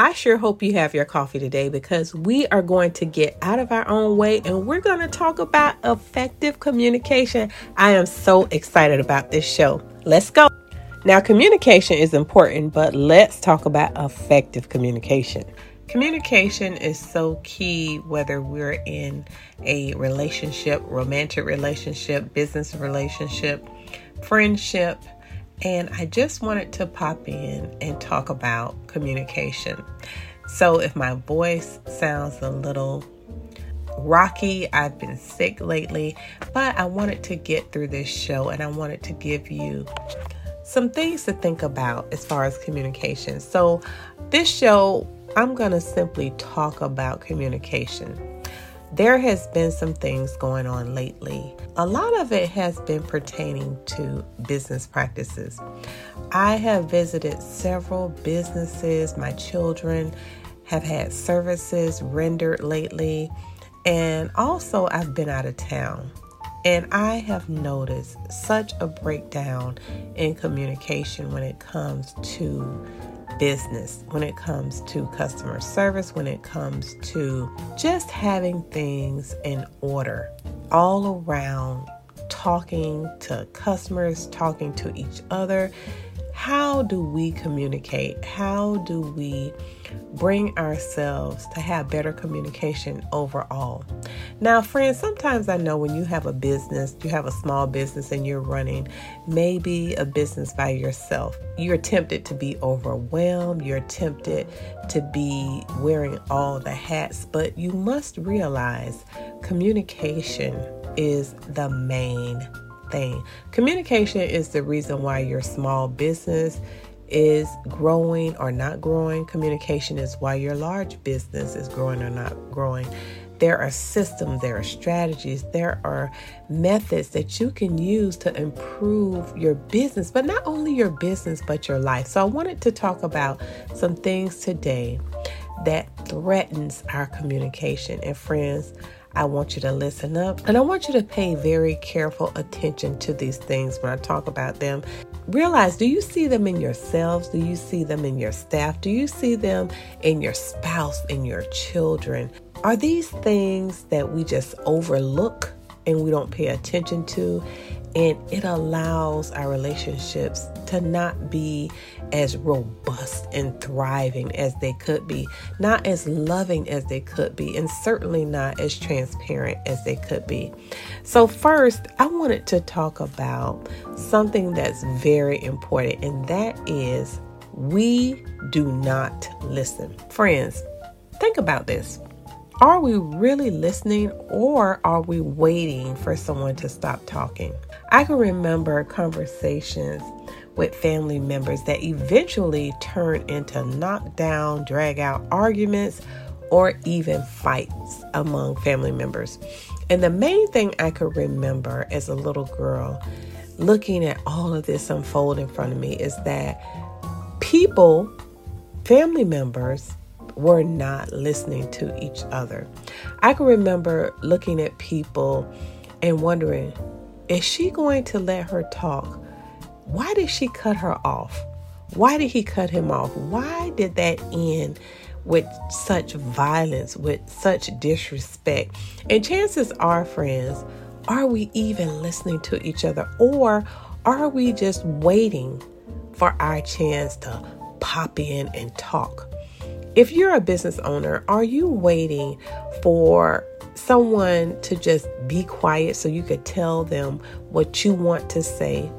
I sure hope you have your coffee today because we are going to get out of our own way and we're going to talk about effective communication. I am so excited about this show. Let's go. Now, communication is important, but let's talk about effective communication. Communication is so key whether we're in a relationship, romantic relationship, business relationship, friendship. And I just wanted to pop in and talk about communication. So if my voice sounds a little rocky, I've been sick lately, but I wanted to get through this show and I wanted to give you some things to think about as far as communication. So, this show I'm going to simply talk about communication. There has been some things going on lately. A lot of it has been pertaining to business practices. I have visited several businesses. My children have had services rendered lately. And also, I've been out of town. And I have noticed such a breakdown in communication when it comes to business, when it comes to customer service, when it comes to just having things in order all around, talking to customers, talking to each other. How do we communicate? How do we bring ourselves to have better communication overall. Now, friends, sometimes I know when you have a business, you have a small business and you're running maybe a business by yourself, you're tempted to be overwhelmed, you're tempted to be wearing all the hats, but you must realize communication is the main thing. Communication is the reason why your small business is growing or not growing. Communication is why your large business is growing or not growing. There are systems, there are strategies, there are methods that you can use to improve your business, but not only your business, but your life. So I wanted to talk about some things today that threatens our communication. And friends, I want you to listen up and I want you to pay very careful attention to these things when I talk about them. Realize do you see them in yourselves? Do you see them in your staff? Do you see them in your spouse, in your children? Are these things that we just overlook and we don't pay attention to? And it allows our relationships to not be as robust and thriving as they could be, not as loving as they could be, and certainly not as transparent as they could be. So, first, I wanted to talk about something that's very important, and that is we do not listen. Friends, think about this. Are we really listening or are we waiting for someone to stop talking? I can remember conversations with family members that eventually turn into knockdown, drag out arguments, or even fights among family members. And the main thing I could remember as a little girl, looking at all of this unfold in front of me, is that people, family members, were not listening to each other. I can remember looking at people and wondering, is she going to let her talk? Why did she cut her off? Why did he cut him off? Why did that end with such violence, with such disrespect? And chances are, friends, are we even listening to each other or are we just waiting for our chance to pop in and talk? If you're a business owner, are you waiting for someone to just be quiet so you could tell them what you want to say.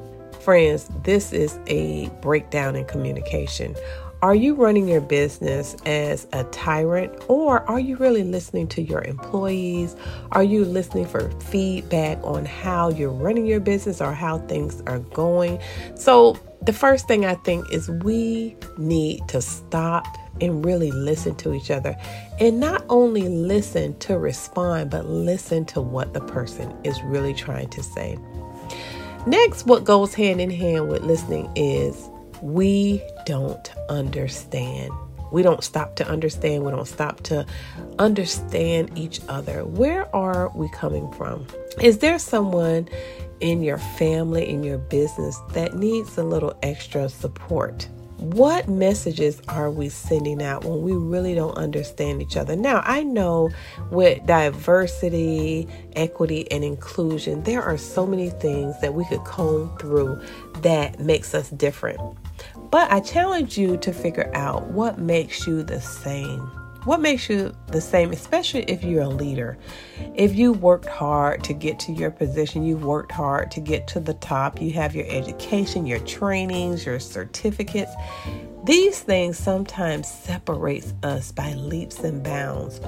Friends, this is a breakdown in communication. Are you running your business as a tyrant or are you really listening to your employees? Are you listening for feedback on how you're running your business or how things are going? So, the first thing I think is we need to stop and really listen to each other. And not only listen to respond, but listen to what the person is really trying to say. Next, what goes hand in hand with listening is we don't understand. We don't stop to understand. We don't stop to understand each other. Where are we coming from? Is there someone in your family, in your business that needs a little extra support? what messages are we sending out when we really don't understand each other? Now, I know with diversity, equity, and inclusion, there are so many things that we could comb through that makes us different. But I challenge you to figure out what makes you the same. What makes you the same, especially if you're a leader? If you worked hard to get to your position, you've worked hard to get to the top, you have your education, your trainings, your certificates. These things sometimes separates us by leaps and bounds.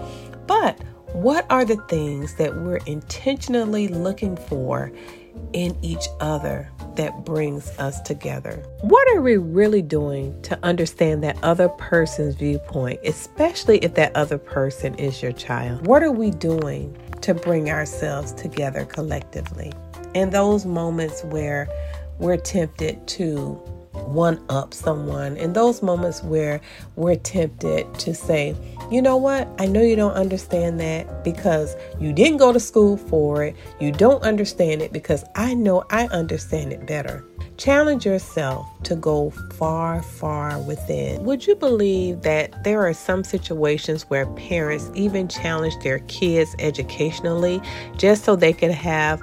But what are the things that we're intentionally looking for in each other that brings us together. What are we really doing to understand that other person's viewpoint, especially if that other person is your child? What are we doing to bring ourselves together collectively? In those moments where we're tempted to one up someone, in those moments where we're tempted to say, you know what, I know you don't understand that because you didn't go to school for it, you don't understand it because I know I understand it better. Challenge yourself to go far, far within. Would you believe that there are some situations where parents even challenge their kids educationally just so they could have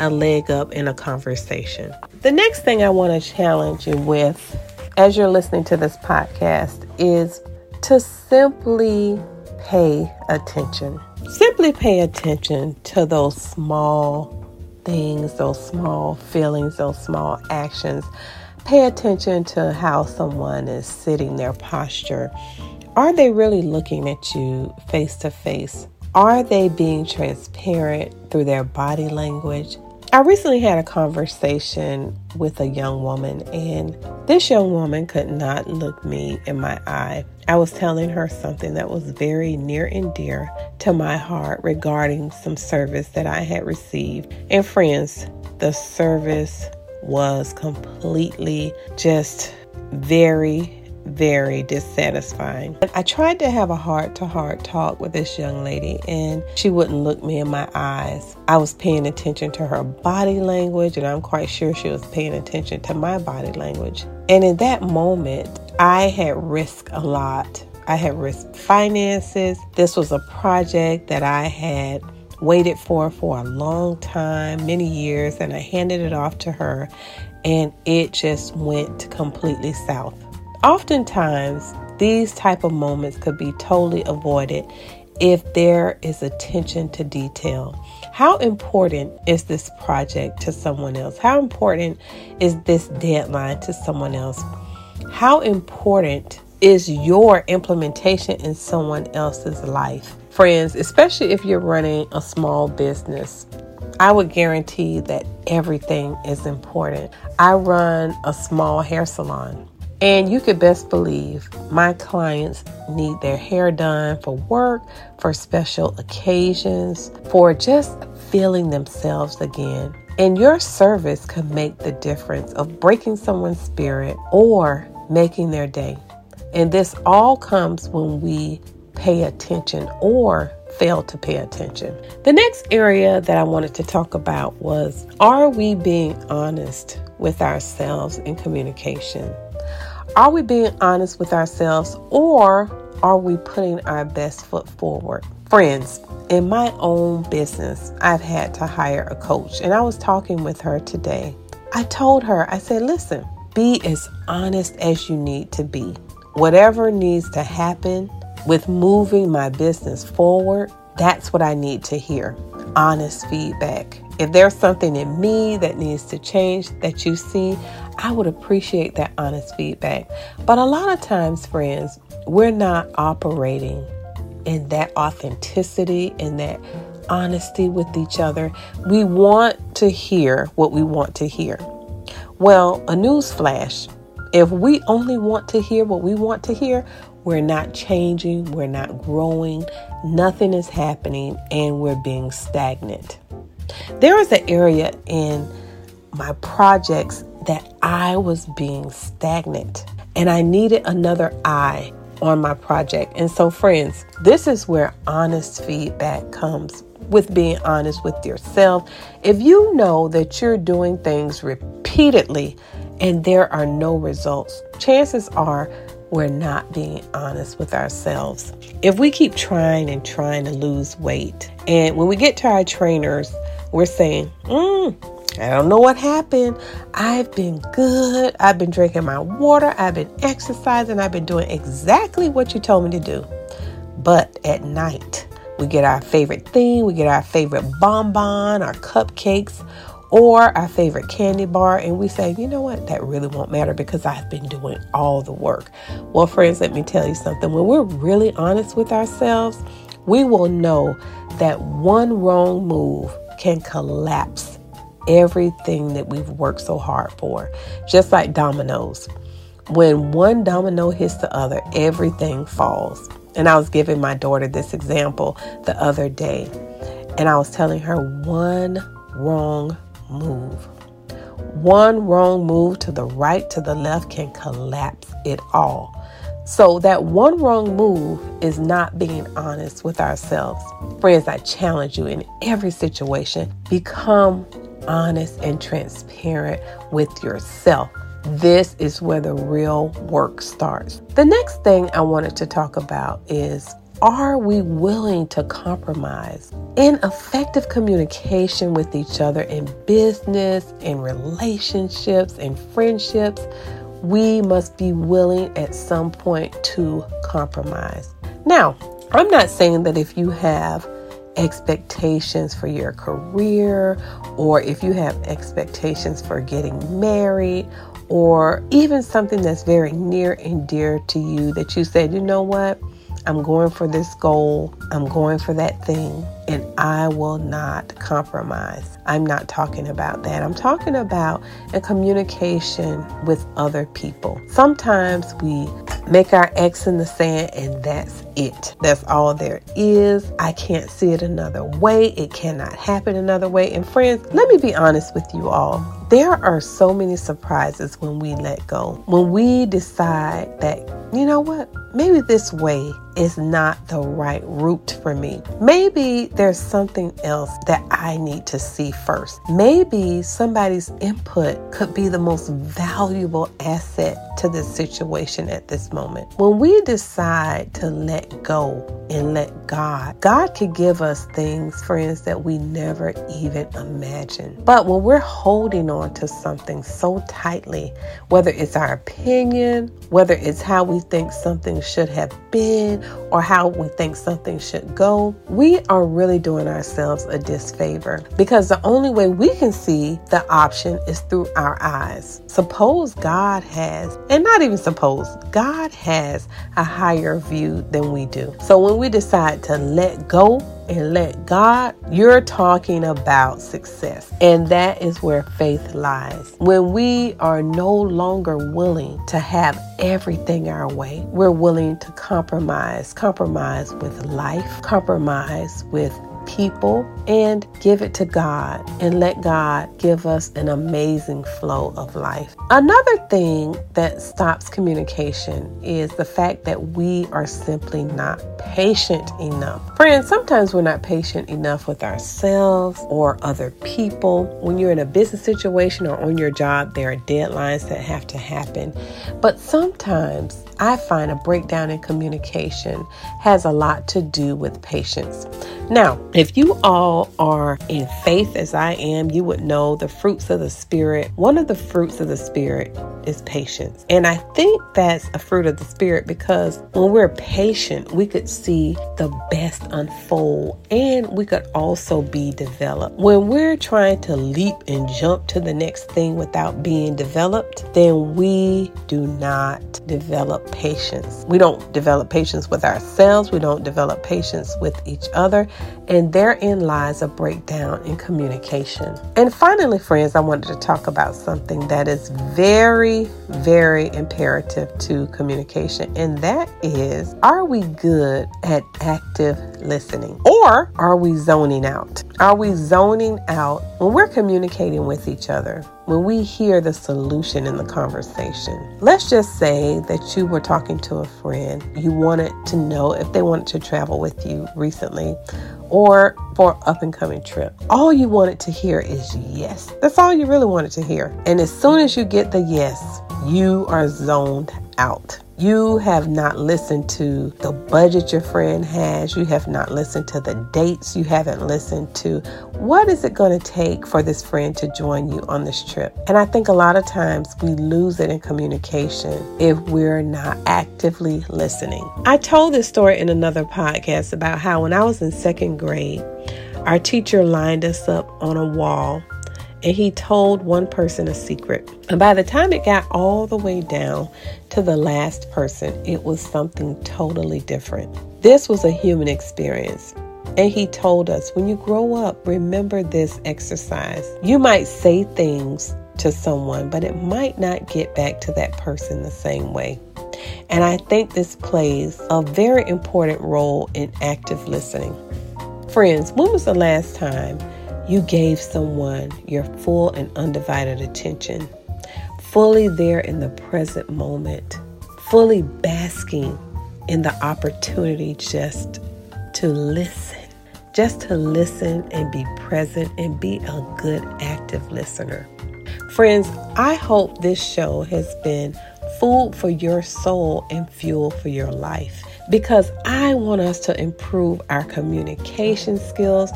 a leg up in a conversation? The next thing I want to challenge you with as you're listening to this podcast is to simply pay attention. Simply pay attention to those small things, those small feelings, those small actions. Pay attention to how someone is sitting, their posture. Are they really looking at you face to face? Are they being transparent through their body language? I recently had a conversation with a young woman, and this young woman could not look me in my eye. I was telling her something that was very near and dear to my heart regarding some service that I had received. And, friends, the service was completely just very very dissatisfying. I tried to have a heart to heart talk with this young lady, and she wouldn't look me in my eyes. I was paying attention to her body language, and I'm quite sure she was paying attention to my body language. And in that moment, I had risked a lot. I had risked finances. This was a project that I had waited for for a long time, many years, and I handed it off to her, and it just went completely south. Oftentimes, these type of moments could be totally avoided if there is attention to detail. How important is this project to someone else? How important is this deadline to someone else? How important is your implementation in someone else's life? Friends, especially if you're running a small business, I would guarantee that everything is important. I run a small hair salon. And you could best believe my clients need their hair done for work, for special occasions, for just feeling themselves again. And your service can make the difference of breaking someone's spirit or making their day. And this all comes when we pay attention or fail to pay attention. The next area that I wanted to talk about was are we being honest with ourselves in communication? Are we being honest with ourselves or are we putting our best foot forward? Friends, in my own business, I've had to hire a coach, and I was talking with her today. I told her, I said, listen, be as honest as you need to be. Whatever needs to happen with moving my business forward, that's what I need to hear. Honest feedback. If there's something in me that needs to change that you see, I would appreciate that honest feedback. But a lot of times, friends, we're not operating in that authenticity and that honesty with each other. We want to hear what we want to hear. Well, a news flash. If we only want to hear what we want to hear, we're not changing, we're not growing, nothing is happening, and we're being stagnant. There was an area in my projects that I was being stagnant and I needed another eye on my project. And so, friends, this is where honest feedback comes with being honest with yourself. If you know that you're doing things repeatedly and there are no results, chances are we're not being honest with ourselves. If we keep trying and trying to lose weight, and when we get to our trainers, we're saying, mm, I don't know what happened. I've been good. I've been drinking my water. I've been exercising. I've been doing exactly what you told me to do. But at night, we get our favorite thing, we get our favorite bonbon, our cupcakes, or our favorite candy bar, and we say, you know what, that really won't matter because I've been doing all the work. Well, friends, let me tell you something. When we're really honest with ourselves, we will know that one wrong move can collapse everything that we've worked so hard for. Just like dominoes. When one domino hits the other, everything falls. And I was giving my daughter this example the other day. And I was telling her one wrong move. One wrong move to the right, to the left can collapse it all. So, that one wrong move is not being honest with ourselves. Friends, I challenge you in every situation become honest and transparent with yourself. This is where the real work starts. The next thing I wanted to talk about is are we willing to compromise in effective communication with each other in business, in relationships, in friendships? We must be willing at some point to compromise. Now, I'm not saying that if you have expectations for your career or if you have expectations for getting married or even something that's very near and dear to you that you said, you know what? I'm going for this goal. I'm going for that thing, and I will not compromise. I'm not talking about that. I'm talking about a communication with other people. Sometimes we make our X in the sand, and that's it. That's all there is. I can't see it another way. It cannot happen another way. And friends, let me be honest with you all. There are so many surprises when we let go. When we decide that, you know what, maybe this way is not the right route for me. Maybe there's something else that I need to see first. Maybe somebody's input could be the most valuable asset to this situation at this moment. When we decide to let go and let God, God could give us things, friends, that we never even imagined. But when we're holding on to something so tightly, whether it's our opinion, whether it's how we think something should have been, or how we think something should go, we are really doing ourselves a disfavor because the only way we can see the option is through our eyes. Suppose God has, and not even suppose, God has a higher view than we do. So when we decide to let go, and let God, you're talking about success. And that is where faith lies. When we are no longer willing to have everything our way, we're willing to compromise, compromise with life, compromise with people and give it to God and let God give us an amazing flow of life. Another thing that stops communication is the fact that we are simply not patient enough. Friends, sometimes we're not patient enough with ourselves or other people. When you're in a business situation or on your job, there are deadlines that have to happen. But sometimes I find a breakdown in communication has a lot to do with patience. Now, if you all are in faith as I am, you would know the fruits of the Spirit. One of the fruits of the Spirit is patience. And I think that's a fruit of the Spirit because when we're patient, we could see the best unfold and we could also be developed. When we're trying to leap and jump to the next thing without being developed, then we do not develop patience. We don't develop patience with ourselves, we don't develop patience with each other, and therein lies a breakdown in communication. And finally, friends, I wanted to talk about something that is very, very imperative to communication, and that is are we good at active listening or are we zoning out? Are we zoning out when we're communicating with each other? When we hear the solution in the conversation, let's just say that you were talking to a friend, you wanted to know if they wanted to travel with you recently or for up and coming trip. All you wanted to hear is yes. That's all you really wanted to hear. And as soon as you get the yes, you are zoned out. You have not listened to the budget your friend has. You have not listened to the dates. You haven't listened to what is it going to take for this friend to join you on this trip. And I think a lot of times we lose it in communication if we're not actively listening. I told this story in another podcast about how when I was in second grade, our teacher lined us up on a wall and he told one person a secret. And by the time it got all the way down to the last person, it was something totally different. This was a human experience. And he told us when you grow up, remember this exercise. You might say things to someone, but it might not get back to that person the same way. And I think this plays a very important role in active listening. Friends, when was the last time you gave someone your full and undivided attention, fully there in the present moment, fully basking in the opportunity just to listen, just to listen and be present and be a good active listener. Friends, I hope this show has been food for your soul and fuel for your life because I want us to improve our communication skills.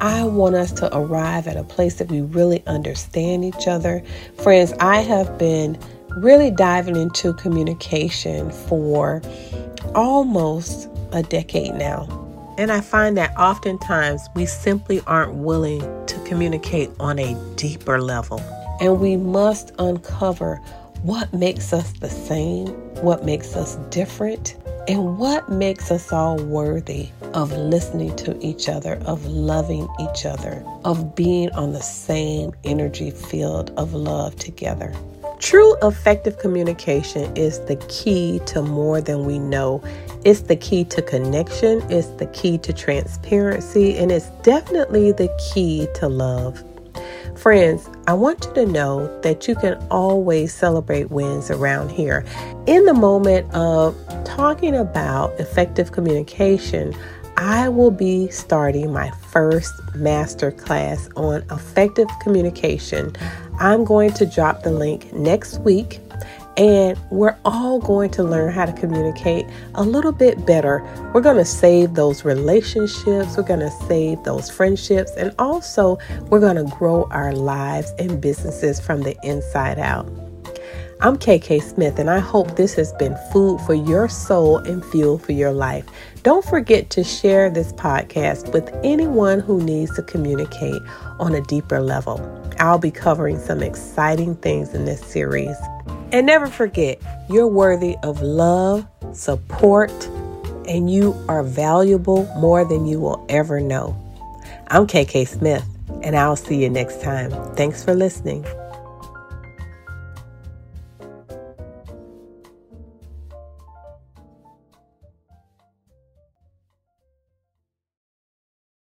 I want us to arrive at a place that we really understand each other. Friends, I have been really diving into communication for almost a decade now. And I find that oftentimes we simply aren't willing to communicate on a deeper level. And we must uncover what makes us the same, what makes us different, and what makes us all worthy of listening to each other, of loving each other, of being on the same energy field of love together. True effective communication is the key to more than we know. It's the key to connection, it's the key to transparency, and it's definitely the key to love. Friends, I want you to know that you can always celebrate wins around here. In the moment of talking about effective communication, I will be starting my first master class on effective communication. I'm going to drop the link next week. And we're all going to learn how to communicate a little bit better. We're going to save those relationships, we're going to save those friendships, and also we're going to grow our lives and businesses from the inside out. I'm KK Smith, and I hope this has been food for your soul and fuel for your life. Don't forget to share this podcast with anyone who needs to communicate on a deeper level. I'll be covering some exciting things in this series. And never forget, you're worthy of love, support, and you are valuable more than you will ever know. I'm KK Smith, and I'll see you next time. Thanks for listening.